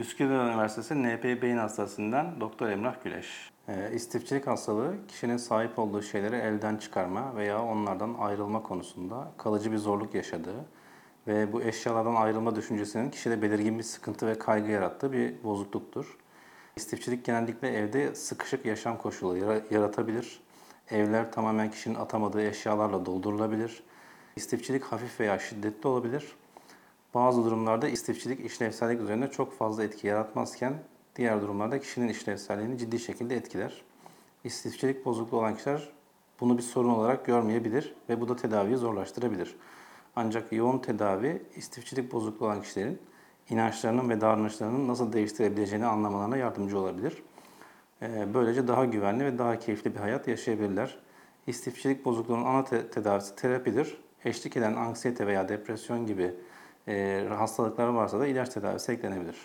Üsküdar Üniversitesi NP Beyin Hastanesi'nden Doktor Emrah Güleş. Ee, istifçilik hastalığı kişinin sahip olduğu şeyleri elden çıkarma veya onlardan ayrılma konusunda kalıcı bir zorluk yaşadığı ve bu eşyalardan ayrılma düşüncesinin kişide belirgin bir sıkıntı ve kaygı yarattığı bir bozukluktur. İstifçilik genellikle evde sıkışık yaşam koşulları yara- yaratabilir. Evler tamamen kişinin atamadığı eşyalarla doldurulabilir. İstifçilik hafif veya şiddetli olabilir. Bazı durumlarda istifçilik işlevsellik üzerinde çok fazla etki yaratmazken diğer durumlarda kişinin işlevselliğini ciddi şekilde etkiler. İstifçilik bozukluğu olan kişiler bunu bir sorun olarak görmeyebilir ve bu da tedaviyi zorlaştırabilir. Ancak yoğun tedavi istifçilik bozukluğu olan kişilerin inançlarının ve davranışlarının nasıl değiştirebileceğini anlamalarına yardımcı olabilir. Ee, Böylece daha güvenli ve daha keyifli bir hayat yaşayabilirler. İstifçilik bozukluğunun ana te- tedavisi terapidir. Eşlik eden anksiyete veya depresyon gibi e, hastalıklar varsa da ilaç tedavisi eklenebilir.